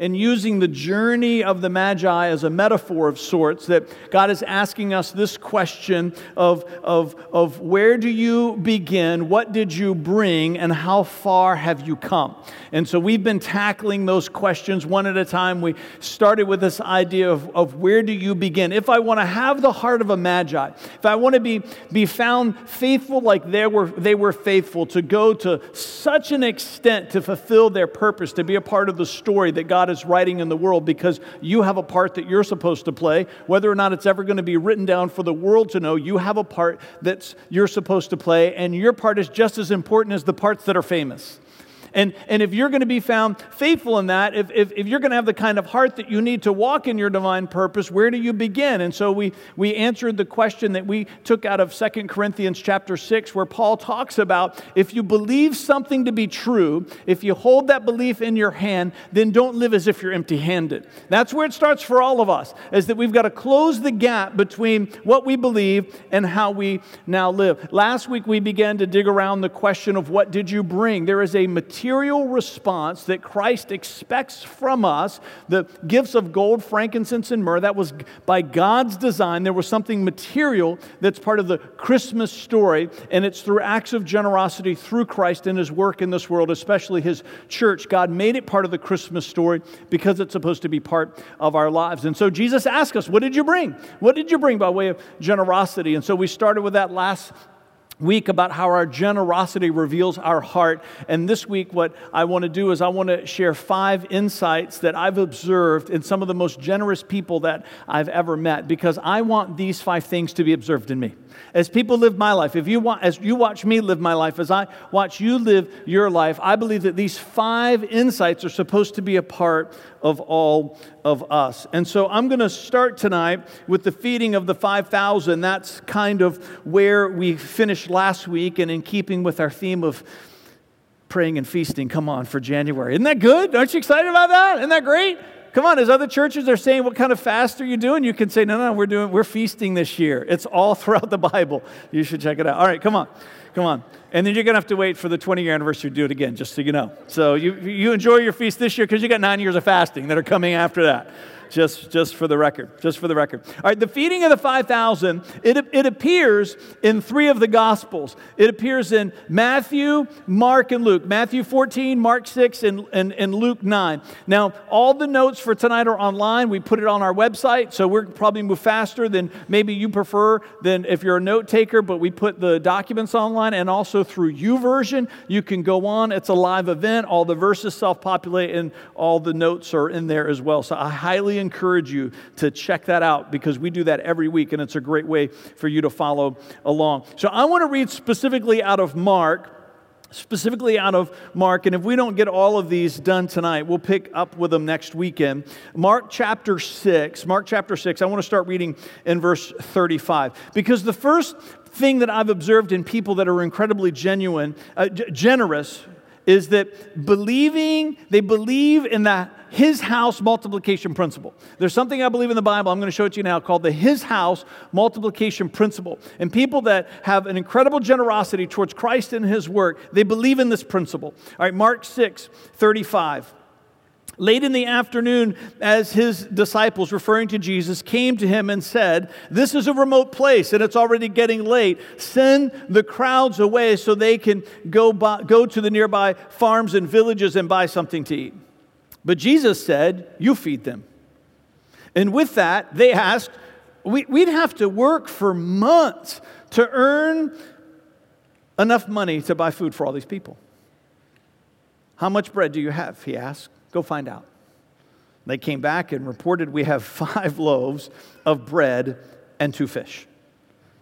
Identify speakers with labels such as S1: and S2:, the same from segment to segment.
S1: and using the journey of the Magi as a metaphor of sorts, that God is asking us this question of, of, of where do you begin, what did you bring, and how far have you come? And so we've been tackling those questions one at a time. We started with this idea of, of where do you begin? If I want to have the heart of a Magi, if I want to be, be found faithful like they were, they were faithful, to go to such an extent to fulfill their purpose, to be a part of the story that God is writing in the world because you have a part that you're supposed to play. Whether or not it's ever going to be written down for the world to know, you have a part that you're supposed to play, and your part is just as important as the parts that are famous. And, and if you're going to be found faithful in that, if, if, if you're going to have the kind of heart that you need to walk in your divine purpose, where do you begin? And so we, we answered the question that we took out of Second Corinthians chapter 6, where Paul talks about if you believe something to be true, if you hold that belief in your hand, then don't live as if you're empty handed. That's where it starts for all of us, is that we've got to close the gap between what we believe and how we now live. Last week we began to dig around the question of what did you bring? There is a material material response that Christ expects from us the gifts of gold, frankincense, and myrrh. That was by God's design. There was something material that's part of the Christmas story, and it's through acts of generosity through Christ and his work in this world, especially his church. God made it part of the Christmas story because it's supposed to be part of our lives. And so Jesus asked us, What did you bring? What did you bring by way of generosity? And so we started with that last week about how our generosity reveals our heart. And this week, what I want to do is I want to share five insights that I've observed in some of the most generous people that I've ever met because I want these five things to be observed in me. As people live my life, if you want, as you watch me live my life, as I watch you live your life, I believe that these five insights are supposed to be a part of all of us. And so I'm going to start tonight with the feeding of the 5,000. That's kind of where we finished last week, and in keeping with our theme of praying and feasting, come on, for January. Isn't that good? Aren't you excited about that? Isn't that great? Come on, as other churches are saying, what kind of fast are you doing? You can say, no, no, we're doing, we're feasting this year. It's all throughout the Bible. You should check it out. All right, come on, come on. And then you're going to have to wait for the 20 year anniversary to do it again, just so you know. So you, you enjoy your feast this year because you got nine years of fasting that are coming after that just, just for the record. Just for the record. All right, the feeding of the 5,000, it, it appears in three of the Gospels. It appears in Matthew, Mark, and Luke. Matthew 14, Mark 6, and, and, and Luke 9. Now, all the notes for tonight are online. We put it on our website, so we're probably move faster than maybe you prefer than if you're a note taker, but we put the documents online and also through YouVersion. You can go on. It's a live event. All the verses self populate and all the notes are in there as well. So I highly encourage you to check that out because we do that every week and it's a great way for you to follow along. So I want to read specifically out of Mark specifically out of Mark. And if we don't get all of these done tonight, we'll pick up with them next weekend. Mark chapter 6, Mark chapter 6, I want to start reading in verse 35. Because the first thing that I've observed in people that are incredibly genuine, uh, g- generous, is that believing, they believe in the his house multiplication principle. There's something I believe in the Bible, I'm going to show it to you now, called the his house multiplication principle. And people that have an incredible generosity towards Christ and his work, they believe in this principle. All right, Mark 6, 35. Late in the afternoon, as his disciples, referring to Jesus, came to him and said, This is a remote place and it's already getting late. Send the crowds away so they can go, by, go to the nearby farms and villages and buy something to eat. But Jesus said, You feed them. And with that, they asked, We'd have to work for months to earn enough money to buy food for all these people. How much bread do you have? He asked. Go find out. They came back and reported, We have five loaves of bread and two fish.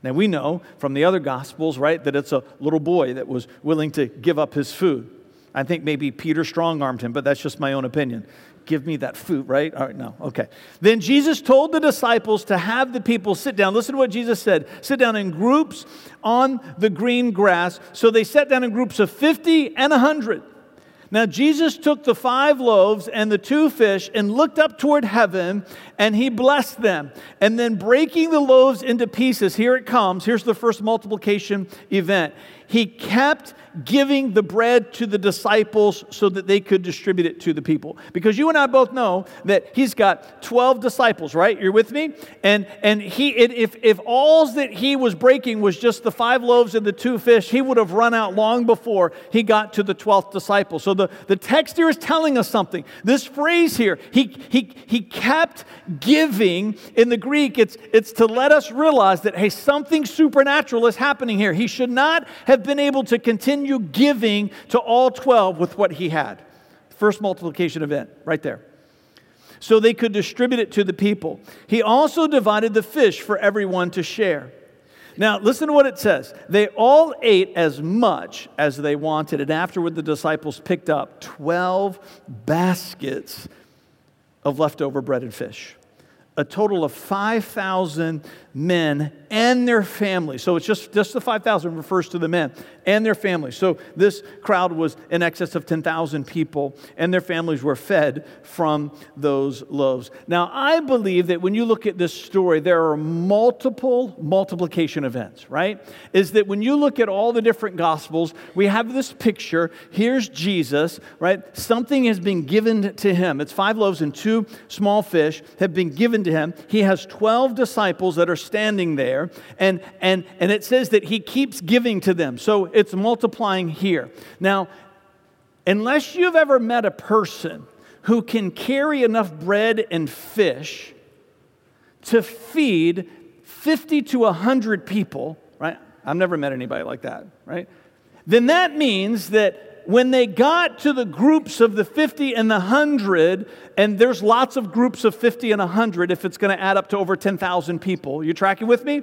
S1: Now we know from the other gospels, right, that it's a little boy that was willing to give up his food. I think maybe Peter strong armed him, but that's just my own opinion. Give me that food, right? All right, no, okay. Then Jesus told the disciples to have the people sit down. Listen to what Jesus said sit down in groups on the green grass. So they sat down in groups of 50 and 100. Now, Jesus took the five loaves and the two fish and looked up toward heaven and he blessed them. And then, breaking the loaves into pieces, here it comes. Here's the first multiplication event. He kept giving the bread to the disciples so that they could distribute it to the people. Because you and I both know that he's got 12 disciples, right? You're with me? And and he if if all that he was breaking was just the five loaves and the two fish, he would have run out long before he got to the 12th disciple. So the, the text here is telling us something. This phrase here, he he he kept giving in the Greek, it's it's to let us realize that hey, something supernatural is happening here. He should not have been able to continue continue giving to all 12 with what he had. First multiplication event, right there. So they could distribute it to the people. He also divided the fish for everyone to share. Now, listen to what it says. They all ate as much as they wanted, and afterward, the disciples picked up 12 baskets of leftover bread and fish a total of 5,000 men and their families. So it's just, just the 5,000 refers to the men and their families. So this crowd was in excess of 10,000 people, and their families were fed from those loaves. Now, I believe that when you look at this story, there are multiple multiplication events, right? Is that when you look at all the different gospels, we have this picture. Here's Jesus, right? Something has been given to him. It's five loaves and two small fish have been given to him. He has 12 disciples that are standing there, and, and, and it says that he keeps giving to them. So it's multiplying here. Now, unless you've ever met a person who can carry enough bread and fish to feed 50 to 100 people, right? I've never met anybody like that, right? Then that means that when they got to the groups of the 50 and the 100, and there's lots of groups of 50 and 100 if it's going to add up to over 10,000 people. You tracking with me?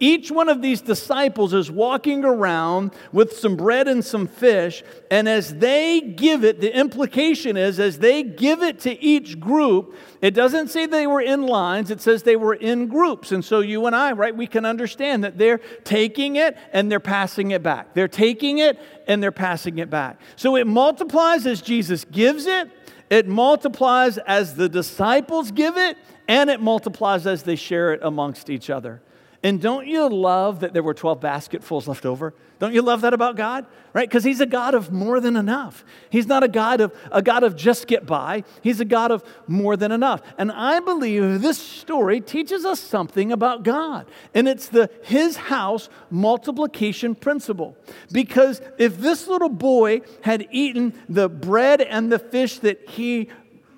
S1: Each one of these disciples is walking around with some bread and some fish, and as they give it, the implication is as they give it to each group, it doesn't say they were in lines, it says they were in groups. And so you and I, right, we can understand that they're taking it and they're passing it back. They're taking it and they're passing it back. So it multiplies as Jesus gives it, it multiplies as the disciples give it, and it multiplies as they share it amongst each other. And don't you love that there were 12 basketfuls left over? Don't you love that about God? Right? Because he's a God of more than enough. He's not a God of a God of just get by. He's a God of more than enough. And I believe this story teaches us something about God. And it's the his house multiplication principle. Because if this little boy had eaten the bread and the fish that he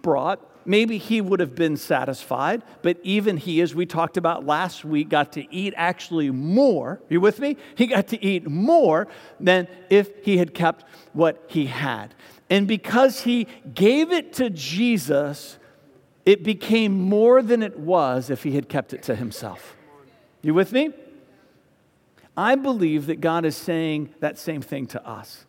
S1: brought, maybe he would have been satisfied, but even he, as we talked about last week, got to eat actually more. You with me? He got to eat more than if he had kept what he had. And because he gave it to Jesus, it became more than it was if he had kept it to himself. You with me? I believe that God is saying that same thing to us.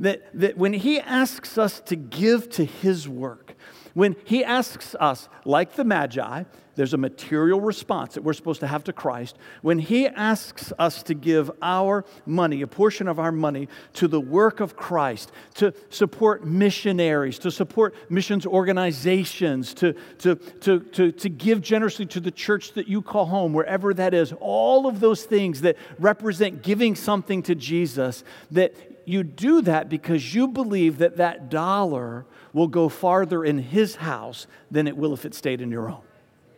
S1: That, that when he asks us to give to his work, when he asks us, like the Magi, there's a material response that we're supposed to have to Christ. When he asks us to give our money, a portion of our money, to the work of Christ, to support missionaries, to support missions organizations, to, to, to, to, to give generously to the church that you call home, wherever that is, all of those things that represent giving something to Jesus, that you do that because you believe that that dollar will go farther in his house than it will if it stayed in your own.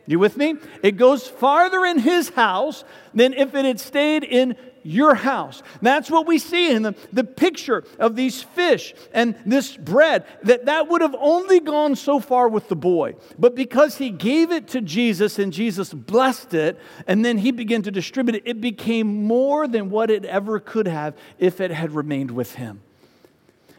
S1: You with me? It goes farther in his house than if it had stayed in your house. That's what we see in the, the picture of these fish and this bread, that that would have only gone so far with the boy. But because he gave it to Jesus and Jesus blessed it, and then he began to distribute it, it became more than what it ever could have if it had remained with him.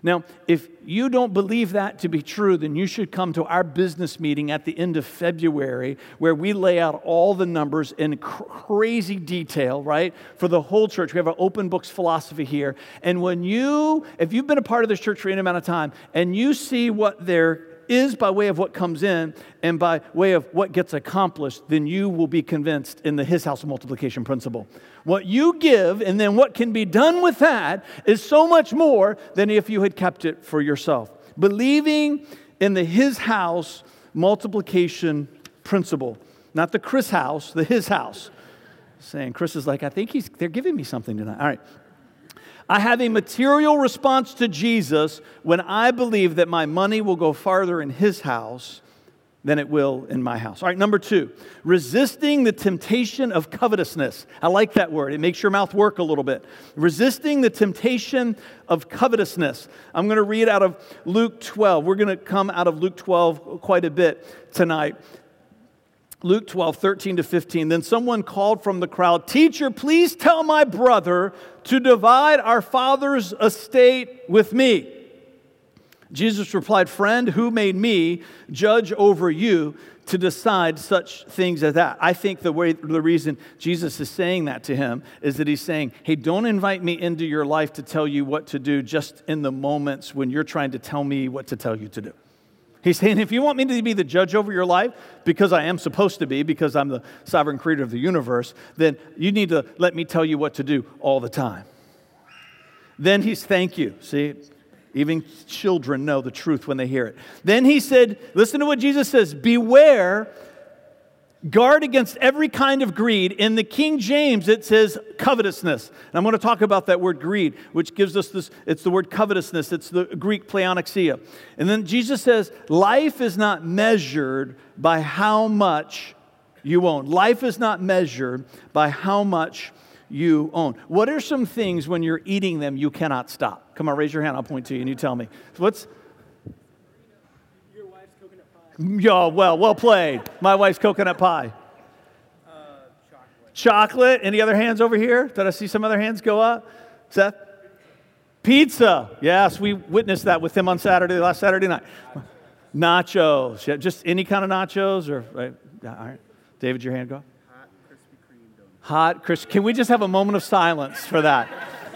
S1: Now, if you don't believe that to be true, then you should come to our business meeting at the end of February where we lay out all the numbers in cr- crazy detail, right? For the whole church. We have an open books philosophy here. And when you, if you've been a part of this church for any amount of time and you see what they're is by way of what comes in and by way of what gets accomplished, then you will be convinced in the His house multiplication principle. What you give and then what can be done with that is so much more than if you had kept it for yourself. Believing in the His house multiplication principle, not the Chris house, the His house. Saying, Chris is like, I think he's, they're giving me something tonight. All right. I have a material response to Jesus when I believe that my money will go farther in his house than it will in my house. All right, number two, resisting the temptation of covetousness. I like that word, it makes your mouth work a little bit. Resisting the temptation of covetousness. I'm going to read out of Luke 12. We're going to come out of Luke 12 quite a bit tonight. Luke 12, 13 to 15. Then someone called from the crowd, Teacher, please tell my brother to divide our father's estate with me. Jesus replied, Friend, who made me judge over you to decide such things as that? I think the, way, the reason Jesus is saying that to him is that he's saying, Hey, don't invite me into your life to tell you what to do just in the moments when you're trying to tell me what to tell you to do. He's saying, if you want me to be the judge over your life, because I am supposed to be, because I'm the sovereign creator of the universe, then you need to let me tell you what to do all the time. Then he's, thank you. See, even children know the truth when they hear it. Then he said, listen to what Jesus says Beware, guard against every kind of greed. In the King James, it says covetousness. And I'm going to talk about that word greed, which gives us this it's the word covetousness, it's the Greek pleonexia. And then Jesus says, Life is not measured by how much you own. Life is not measured by how much you own. What are some things when you're eating them you cannot stop? Come on, raise your hand. I'll point to you and you tell me. What's
S2: pie?
S1: Well, well played. My wife's coconut pie.
S2: Uh, chocolate.
S1: Chocolate. Any other hands over here? Did I see some other hands go up? Seth? Pizza. Yes, we witnessed that with him on Saturday, last Saturday night. Nachos. Yeah, just any kind of nachos or right? All right. David, your hand go up. Hot, crisp. Can we just have a moment of silence for that?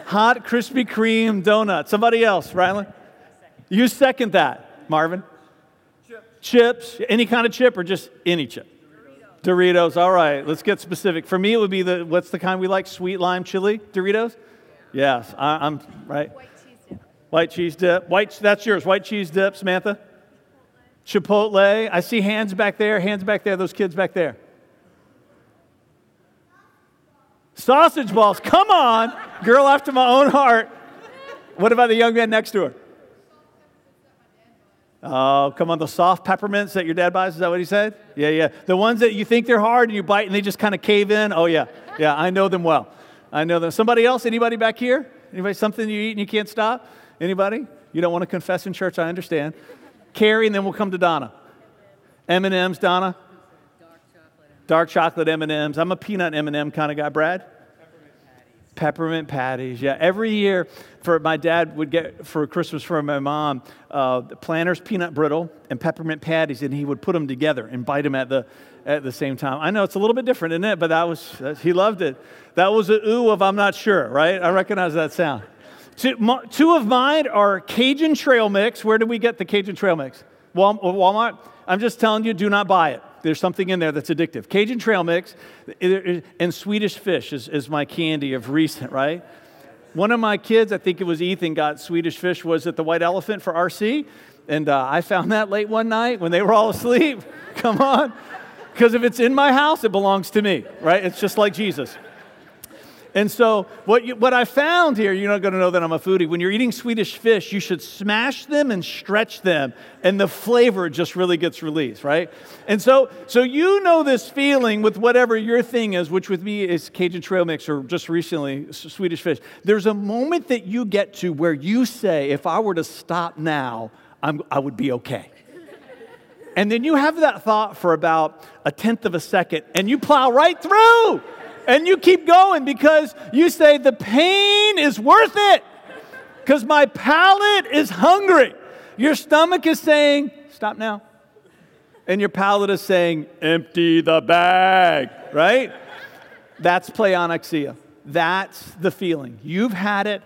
S1: Hot, Krispy Kreme donut. Somebody else, Rylan? You second that, Marvin? Chips. Any kind of chip or just any chip? Doritos. Doritos. All right, let's get specific. For me, it would be the, what's the kind we like? Sweet lime chili Doritos? Yes, I, am right.
S3: White cheese dip.
S1: White cheese dip. White, that's yours. White cheese dip, Samantha? Chipotle. I see hands back there, hands back there, those kids back there. Sausage balls, come on. Girl after my own heart. What about the young man next to her? Oh, come on, the soft peppermints that your dad buys, is that what he said? Yeah, yeah. The ones that you think they're hard and you bite and they just kind of cave in. Oh, yeah. Yeah, I know them well. I know them. Somebody else? Anybody back here? Anybody, something you eat and you can't stop? Anybody? You don't want to confess in church, I understand. Carrie, and then we'll come to Donna. M&M's, Donna? Dark chocolate M&Ms. I'm a peanut M&M kind of guy. Brad? Peppermint patties. Yeah, every year for my dad would get for Christmas from my mom uh, Planters peanut brittle and peppermint patties, and he would put them together and bite them at the at the same time. I know it's a little bit different, isn't it? But that was he loved it. That was a ooh of I'm not sure, right? I recognize that sound. Two, two of mine are Cajun trail mix. Where did we get the Cajun trail mix? Walmart. I'm just telling you, do not buy it. There's something in there that's addictive. Cajun trail mix and Swedish fish is, is my candy of recent, right? One of my kids, I think it was Ethan, got Swedish fish, was at the White Elephant for RC. And uh, I found that late one night when they were all asleep. Come on. Because if it's in my house, it belongs to me, right? It's just like Jesus. And so, what, you, what I found here, you're not going to know that I'm a foodie. When you're eating Swedish fish, you should smash them and stretch them, and the flavor just really gets released, right? And so, so you know this feeling with whatever your thing is, which with me is Cajun trail mix or just recently Swedish fish. There's a moment that you get to where you say, if I were to stop now, I'm, I would be okay. And then you have that thought for about a tenth of a second, and you plow right through and you keep going because you say, the pain is worth it because my palate is hungry. Your stomach is saying, stop now. And your palate is saying, empty the bag, right? That's pleonexia. That's the feeling. You've had it,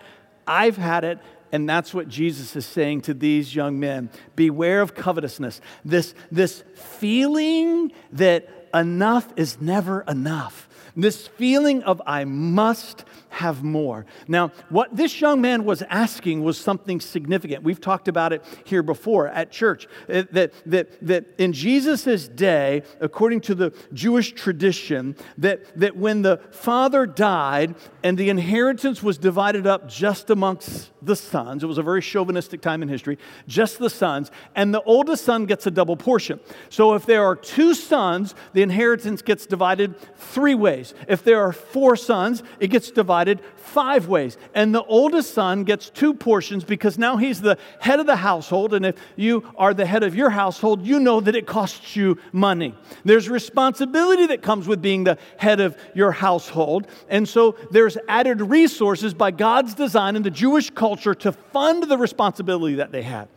S1: I've had it, and that's what Jesus is saying to these young men. Beware of covetousness. This, this feeling that enough is never enough. This feeling of I must have more. Now, what this young man was asking was something significant. We've talked about it here before at church. Uh, that, that, that in Jesus' day, according to the Jewish tradition, that, that when the father died and the inheritance was divided up just amongst the sons, it was a very chauvinistic time in history, just the sons, and the oldest son gets a double portion. So if there are two sons, the inheritance gets divided three ways. If there are four sons, it gets divided divided five ways. And the oldest son gets two portions because now he's the head of the household. And if you are the head of your household, you know that it costs you money. There's responsibility that comes with being the head of your household. And so there's added resources by God's design in the Jewish culture to fund the responsibility that they have.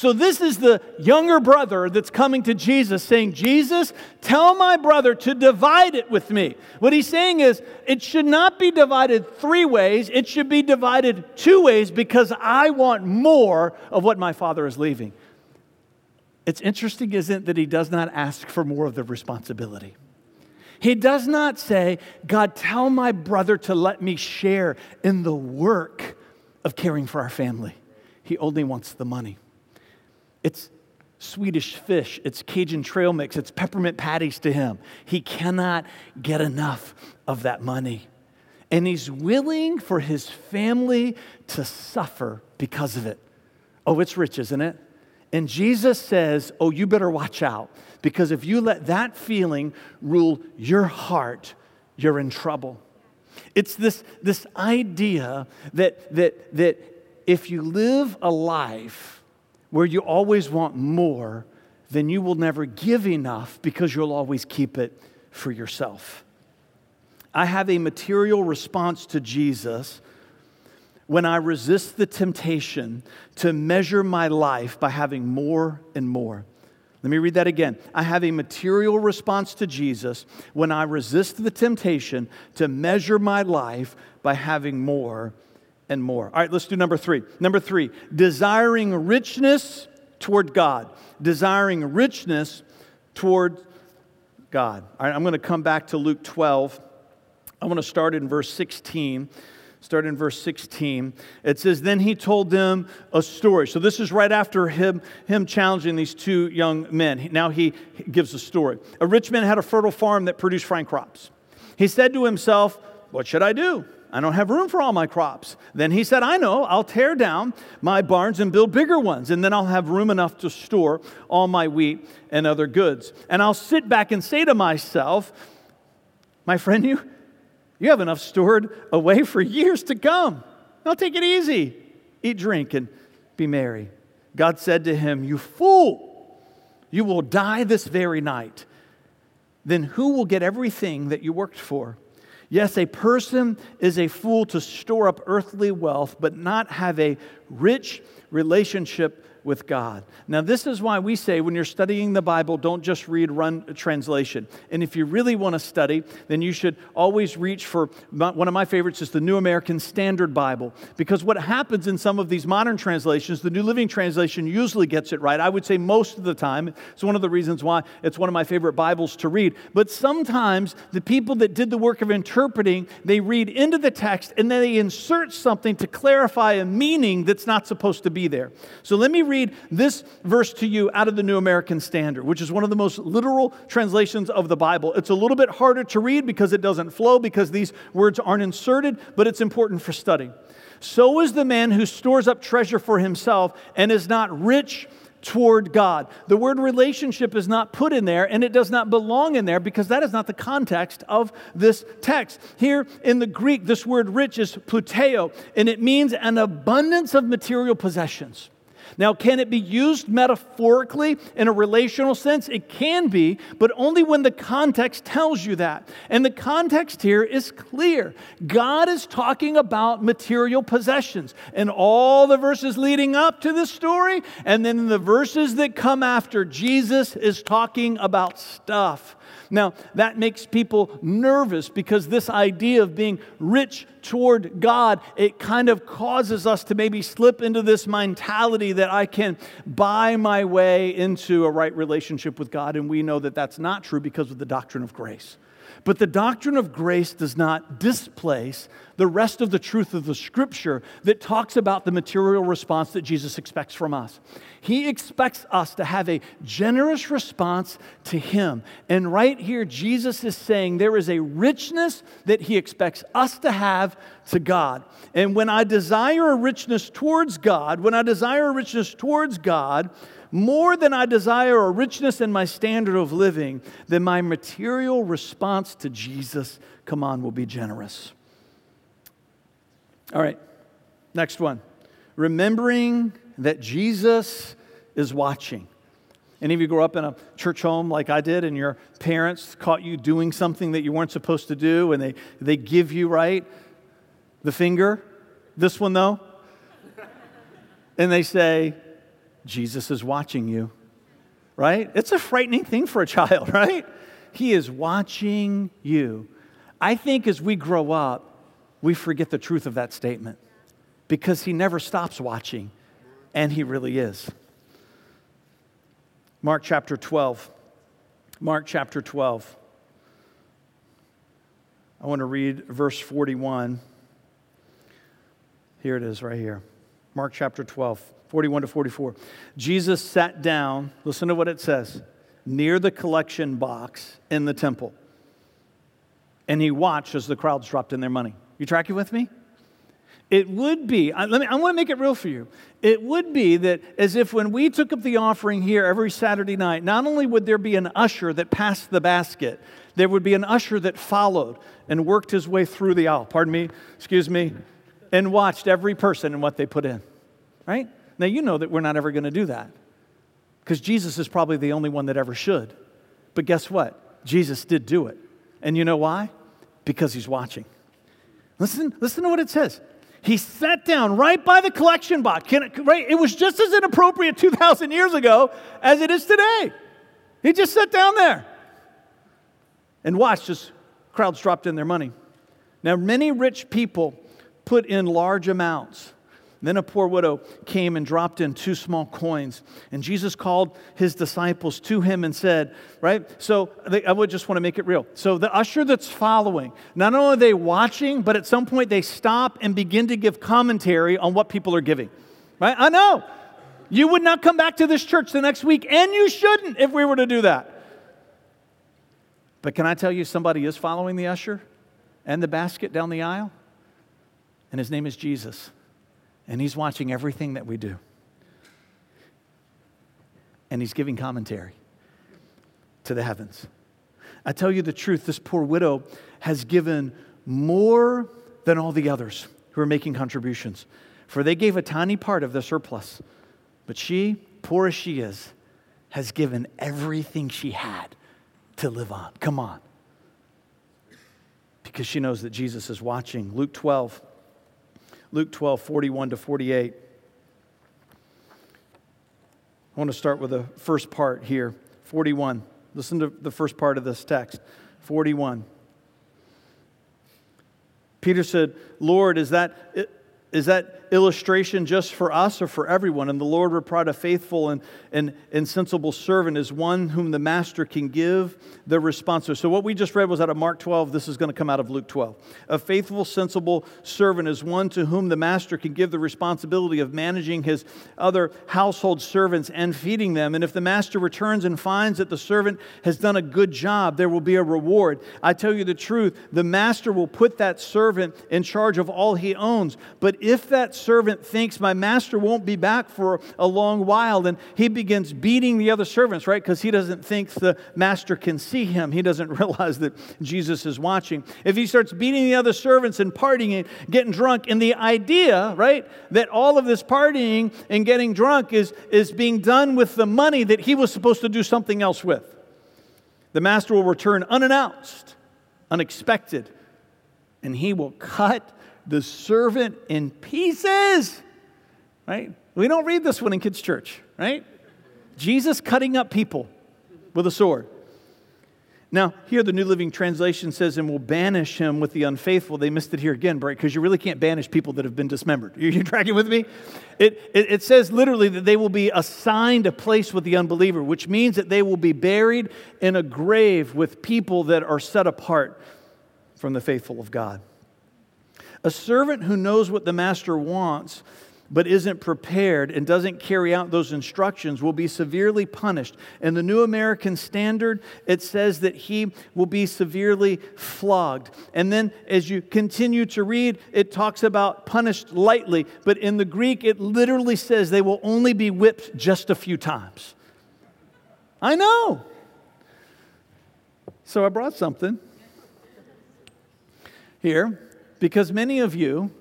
S1: So, this is the younger brother that's coming to Jesus saying, Jesus, tell my brother to divide it with me. What he's saying is, it should not be divided three ways, it should be divided two ways because I want more of what my father is leaving. It's interesting, isn't it, that he does not ask for more of the responsibility. He does not say, God, tell my brother to let me share in the work of caring for our family. He only wants the money. It's Swedish fish, it's Cajun trail mix, it's peppermint patties to him. He cannot get enough of that money. And he's willing for his family to suffer because of it. Oh, it's rich, isn't it? And Jesus says, Oh, you better watch out because if you let that feeling rule your heart, you're in trouble. It's this, this idea that, that, that if you live a life where you always want more, then you will never give enough because you'll always keep it for yourself. I have a material response to Jesus when I resist the temptation to measure my life by having more and more. Let me read that again. I have a material response to Jesus when I resist the temptation to measure my life by having more and more. All right, let's do number three. Number three, desiring richness toward God. Desiring richness toward God. All right, I'm going to come back to Luke 12. I want to start in verse 16. Start in verse 16. It says, Then he told them a story. So this is right after him, him challenging these two young men. Now he gives a story. A rich man had a fertile farm that produced fine crops. He said to himself, What should I do? I don't have room for all my crops. Then he said, I know, I'll tear down my barns and build bigger ones, and then I'll have room enough to store all my wheat and other goods. And I'll sit back and say to myself, My friend, you, you have enough stored away for years to come. Now take it easy. Eat, drink, and be merry. God said to him, You fool, you will die this very night. Then who will get everything that you worked for? Yes, a person is a fool to store up earthly wealth, but not have a rich relationship with God. Now, this is why we say when you're studying the Bible, don't just read run translation. And if you really want to study, then you should always reach for one of my favorites is the New American Standard Bible. Because what happens in some of these modern translations, the New Living Translation usually gets it right. I would say most of the time. It's one of the reasons why it's one of my favorite Bibles to read. But sometimes the people that did the work of interpreting, they read into the text and then they insert something to clarify a meaning that's not supposed to be there. So let me read this verse to you out of the New American Standard, which is one of the most literal translations of the Bible. It's a little bit harder to read because it doesn't flow, because these words aren't inserted, but it's important for study. So is the man who stores up treasure for himself and is not rich toward God. The word relationship is not put in there and it does not belong in there because that is not the context of this text. Here in the Greek, this word rich is pluteo and it means an abundance of material possessions. Now, can it be used metaphorically in a relational sense? It can be, but only when the context tells you that. And the context here is clear. God is talking about material possessions. And all the verses leading up to this story, and then the verses that come after, Jesus is talking about stuff. Now, that makes people nervous because this idea of being rich toward God, it kind of causes us to maybe slip into this mentality that I can buy my way into a right relationship with God. And we know that that's not true because of the doctrine of grace. But the doctrine of grace does not displace the rest of the truth of the scripture that talks about the material response that Jesus expects from us. He expects us to have a generous response to Him. And right here, Jesus is saying there is a richness that He expects us to have to God. And when I desire a richness towards God, when I desire a richness towards God, more than I desire a richness in my standard of living, then my material response to Jesus, come on, will be generous. All right, next one. Remembering that Jesus is watching. Any of you grew up in a church home like I did, and your parents caught you doing something that you weren't supposed to do, and they, they give you, right, the finger? This one, though? and they say, Jesus is watching you, right? It's a frightening thing for a child, right? He is watching you. I think as we grow up, we forget the truth of that statement because he never stops watching, and he really is. Mark chapter 12. Mark chapter 12. I want to read verse 41. Here it is, right here. Mark chapter 12. 41 to 44. Jesus sat down, listen to what it says, near the collection box in the temple. And he watched as the crowds dropped in their money. You tracking with me? It would be, I, let me, I want to make it real for you. It would be that as if when we took up the offering here every Saturday night, not only would there be an usher that passed the basket, there would be an usher that followed and worked his way through the aisle, pardon me, excuse me, and watched every person and what they put in, right? Now, you know that we're not ever going to do that because Jesus is probably the only one that ever should. But guess what? Jesus did do it. And you know why? Because he's watching. Listen, listen to what it says. He sat down right by the collection box. Can, right? It was just as inappropriate 2,000 years ago as it is today. He just sat down there and watched as crowds dropped in their money. Now, many rich people put in large amounts then a poor widow came and dropped in two small coins. And Jesus called his disciples to him and said, right? So they, I would just want to make it real. So the usher that's following, not only are they watching, but at some point they stop and begin to give commentary on what people are giving. Right? I know. You would not come back to this church the next week, and you shouldn't if we were to do that. But can I tell you, somebody is following the usher and the basket down the aisle? And his name is Jesus and He's watching everything that we do. And He's giving commentary to the heavens. I tell you the truth, this poor widow has given more than all the others who are making contributions, for they gave a tiny part of the surplus. But she, poor as she is, has given everything she had to live on. Come on. Because she knows that Jesus is watching. Luke 12, Luke 12, 41 to 48. I want to start with the first part here 41. Listen to the first part of this text 41. Peter said, Lord, is that, is that illustration just for us or for everyone? And the Lord replied, A faithful and, and, and sensible servant is one whom the master can give the response to. So, what we just read was out of Mark 12. This is going to come out of Luke 12. A faithful, sensible servant is one to whom the master can give the responsibility of managing his other household servants and feeding them. And if the master returns and finds that the servant has done a good job, there will be a reward. I tell you the truth, the master will put that servant in charge of all he owns. But if that servant thinks my master won't be back for a long while, And he begins beating the other servants, right? Because he doesn't think the master can see him. He doesn't realize that Jesus is watching. If he starts beating the other servants and partying and getting drunk, and the idea, right, that all of this partying and getting drunk is, is being done with the money that he was supposed to do something else with, the master will return unannounced, unexpected, and he will cut the servant in pieces. Right? We don't read this one in kids' church, right? Jesus cutting up people with a sword. Now, here the New Living Translation says, and will banish him with the unfaithful. They missed it here again, right? Because you really can't banish people that have been dismembered. Are you tracking with me? It, it, it, says literally that they will be assigned a place with the unbeliever, which means that they will be buried in a grave with people that are set apart from the faithful of God. A servant who knows what the master wants but isn't prepared and doesn't carry out those instructions will be severely punished. In the New American Standard, it says that he will be severely flogged. And then as you continue to read, it talks about punished lightly, but in the Greek, it literally says they will only be whipped just a few times. I know. So I brought something here because many of you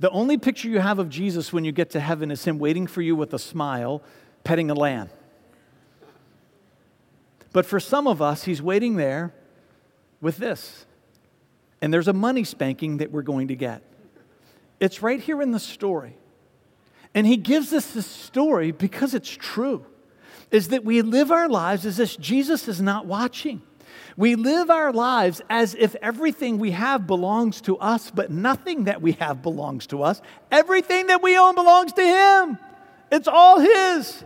S1: the only picture you have of Jesus when you get to heaven is him waiting for you with a smile, petting a lamb. But for some of us, he's waiting there with this. And there's a money spanking that we're going to get. It's right here in the story. And he gives us this story because it's true. Is that we live our lives as if Jesus is not watching. We live our lives as if everything we have belongs to us, but nothing that we have belongs to us. Everything that we own belongs to Him. It's all His.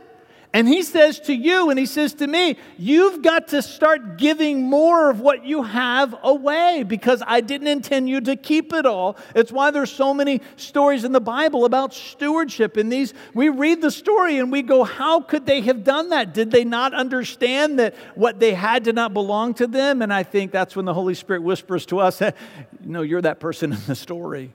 S1: And he says to you, and he says to me, you've got to start giving more of what you have away because I didn't intend you to keep it all. It's why there's so many stories in the Bible about stewardship. In these, we read the story and we go, how could they have done that? Did they not understand that what they had did not belong to them? And I think that's when the Holy Spirit whispers to us, no, you're that person in the story.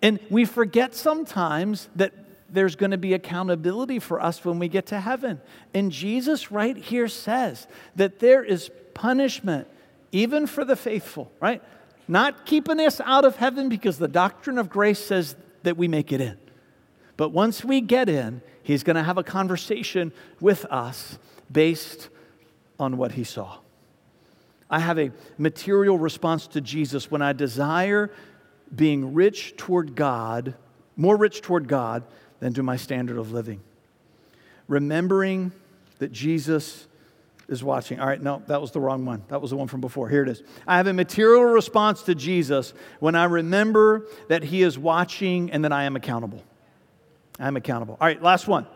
S1: And we forget sometimes that there's going to be accountability for us when we get to heaven. And Jesus, right here, says that there is punishment even for the faithful, right? Not keeping us out of heaven because the doctrine of grace says that we make it in. But once we get in, he's going to have a conversation with us based on what he saw. I have a material response to Jesus when I desire being rich toward God, more rich toward God than to my standard of living. Remembering that Jesus is watching. All right, no, that was the wrong one. That was the one from before. Here it is. I have a material response to Jesus when I remember that he is watching and that I am accountable. I am accountable. All right, last one.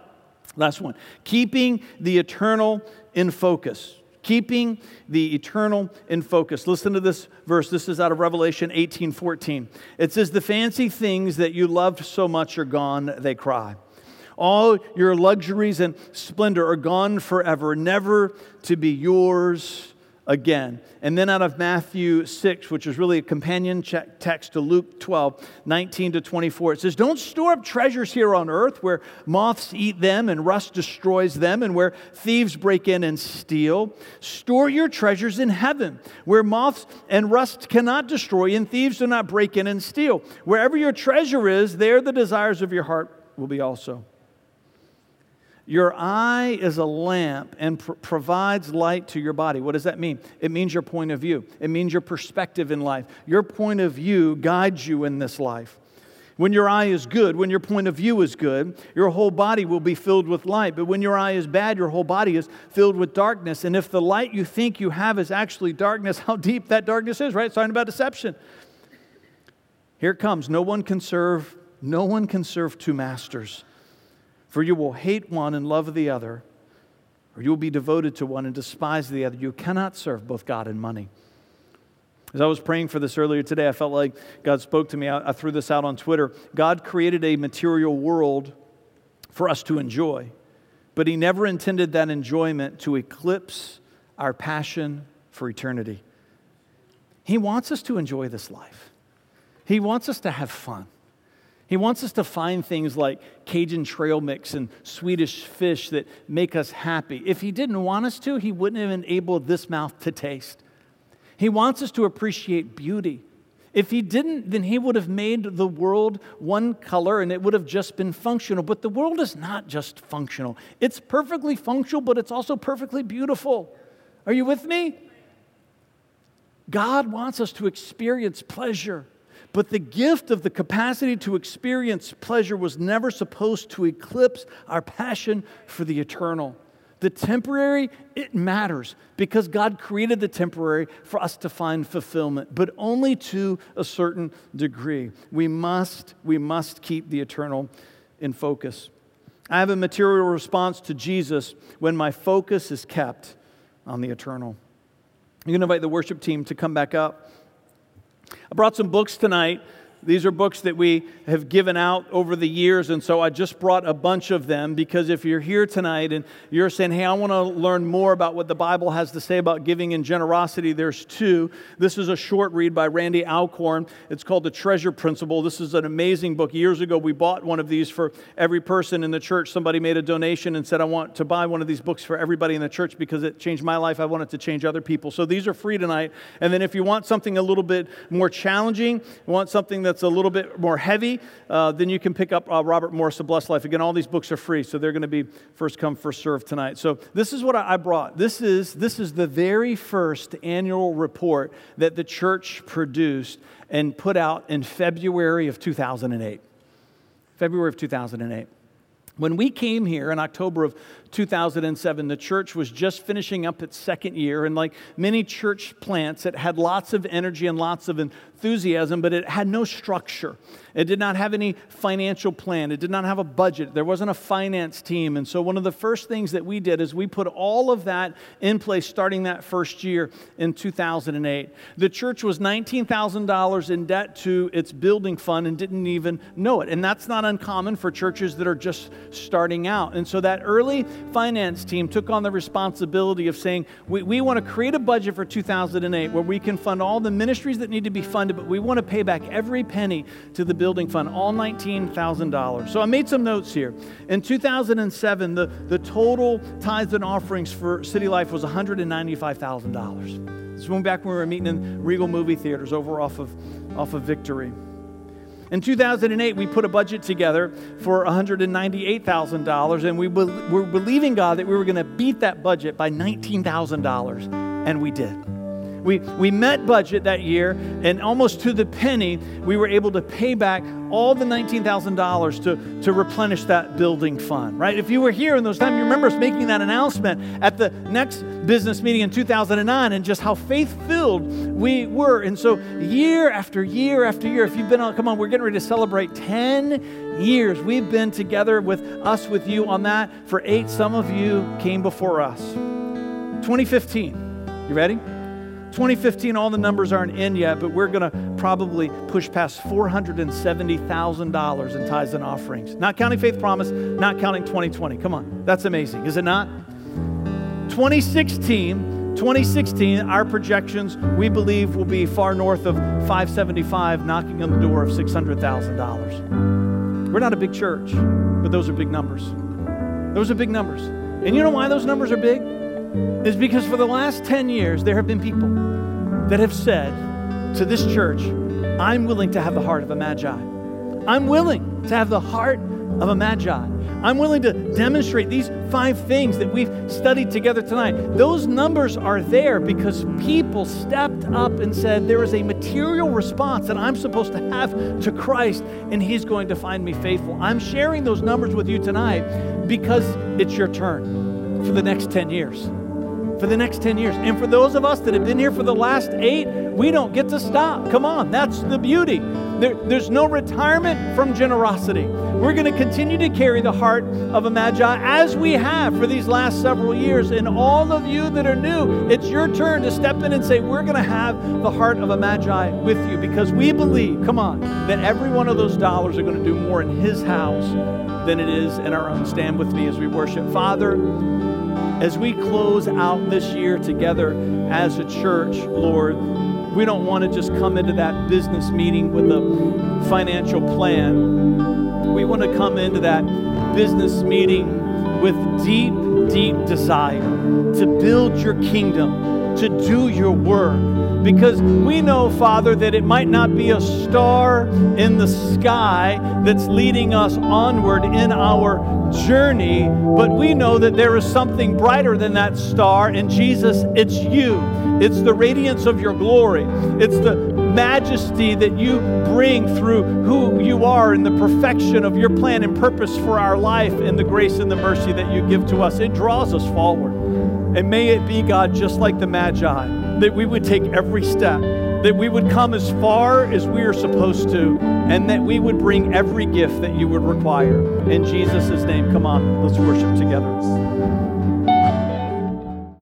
S1: Last one. Keeping the eternal in focus keeping the eternal in focus. Listen to this verse. This is out of Revelation 18 14. It says, The fancy things that you loved so much are gone, they cry. All your luxuries and splendor are gone forever, never to be yours again. And then out of Matthew 6, which is really a companion text to Luke 12, 19 to 24, it says, Don't store up treasures here on earth where moths eat them and rust destroys them and where thieves break in and steal. Store your treasures in heaven where moths and rust cannot destroy and thieves do not break in and steal. Wherever your treasure is, there the desires of your heart will be also. Your eye is a lamp and pr- provides light to your body. What does that mean? It means your point of view, it means your perspective in life. Your point of view guides you in this life. When your eye is good, when your point of view is good, your whole body will be filled with light. But when your eye is bad, your whole body is filled with darkness. And if the light you think you have is actually darkness, how deep that darkness is, right? It's talking about deception. Here it comes. No one can serve, no one can serve two masters. For you will hate one and love the other, or you will be devoted to one and despise the other. You cannot serve both God and money. As I was praying for this earlier today, I felt like God spoke to me. I, I threw this out on Twitter. God created a material world for us to enjoy, but He never intended that enjoyment to eclipse our passion for eternity. He wants us to enjoy this life, He wants us to have fun. He wants us to find things like Cajun trail mix and Swedish fish that make us happy. If He didn't want us to, He wouldn't have enabled this mouth to taste. He wants us to appreciate beauty. If He didn't, then He would have made the world one color and it would have just been functional. But the world is not just functional, it's perfectly functional, but it's also perfectly beautiful. Are you with me? God wants us to experience pleasure. But the gift of the capacity to experience pleasure was never supposed to eclipse our passion for the eternal. The temporary, it matters because God created the temporary for us to find fulfillment, but only to a certain degree. We must, we must keep the eternal in focus. I have a material response to Jesus when my focus is kept on the eternal. Going to invite the worship team to come back up. I brought some books tonight these are books that we have given out over the years, and so I just brought a bunch of them because if you're here tonight and you're saying, Hey, I want to learn more about what the Bible has to say about giving and generosity, there's two. This is a short read by Randy Alcorn. It's called The Treasure Principle. This is an amazing book. Years ago, we bought one of these for every person in the church. Somebody made a donation and said, I want to buy one of these books for everybody in the church because it changed my life. I want it to change other people. So these are free tonight. And then if you want something a little bit more challenging, want something that's a little bit more heavy, uh, then you can pick up uh, Robert Morris, The Blessed Life. Again, all these books are free, so they're going to be first come, first serve tonight. So this is what I brought. This is, this is the very first annual report that the church produced and put out in February of 2008. February of 2008. When we came here in October of 2007, the church was just finishing up its second year, and like many church plants, it had lots of energy and lots of enthusiasm, but it had no structure. It did not have any financial plan. It did not have a budget. There wasn't a finance team. And so, one of the first things that we did is we put all of that in place starting that first year in 2008. The church was $19,000 in debt to its building fund and didn't even know it. And that's not uncommon for churches that are just starting out. And so, that early finance team took on the responsibility of saying, we, we want to create a budget for 2008 where we can fund all the ministries that need to be funded, but we want to pay back every penny to the building fund, all $19,000. So I made some notes here. In 2007, the, the total tithes and offerings for City Life was $195,000. This went back when we were meeting in Regal movie theaters over off of, off of Victory. In 2008, we put a budget together for $198,000, and we were believing God that we were going to beat that budget by $19,000, and we did. We, we met budget that year, and almost to the penny, we were able to pay back all the $19,000 to, to replenish that building fund, right? If you were here in those times, you remember us making that announcement at the next business meeting in 2009 and just how faith filled we were. And so, year after year after year, if you've been on, come on, we're getting ready to celebrate 10 years. We've been together with us, with you on that for eight. Some of you came before us. 2015, you ready? 2015, all the numbers aren't in yet, but we're going to probably push past $470,000 in tithes and offerings. Not counting Faith Promise, not counting 2020. Come on, that's amazing, is it not? 2016, 2016, our projections we believe will be far north of 575, knocking on the door of $600,000. We're not a big church, but those are big numbers. Those are big numbers. And you know why those numbers are big? Is because for the last 10 years, there have been people that have said to this church, I'm willing to have the heart of a magi. I'm willing to have the heart of a magi. I'm willing to demonstrate these five things that we've studied together tonight. Those numbers are there because people stepped up and said, There is a material response that I'm supposed to have to Christ, and He's going to find me faithful. I'm sharing those numbers with you tonight because it's your turn for the next 10 years for the next 10 years. And for those of us that have been here for the last eight, we don't get to stop. Come on, that's the beauty. There, there's no retirement from generosity. We're going to continue to carry the heart of a magi as we have for these last several years. And all of you that are new, it's your turn to step in and say, We're going to have the heart of a magi with you because we believe, come on, that every one of those dollars are going to do more in His house than it is in our own. Stand with me as we worship. Father, as we close out this year together as a church, Lord, we don't want to just come into that business meeting with a financial plan. We want to come into that business meeting with deep, deep desire to build your kingdom, to do your work because we know, Father, that it might not be a star in the sky that's leading us onward in our journey, but we know that there is something brighter than that star. And Jesus, it's you. It's the radiance of your glory. It's the majesty that you bring through who you are and the perfection of your plan and purpose for our life and the grace and the mercy that you give to us. It draws us forward. And may it be, God, just like the Magi, that we would take every step, that we would come as far as we are supposed to, and that we would bring every gift that you would require. In Jesus' name, come on, let's worship together.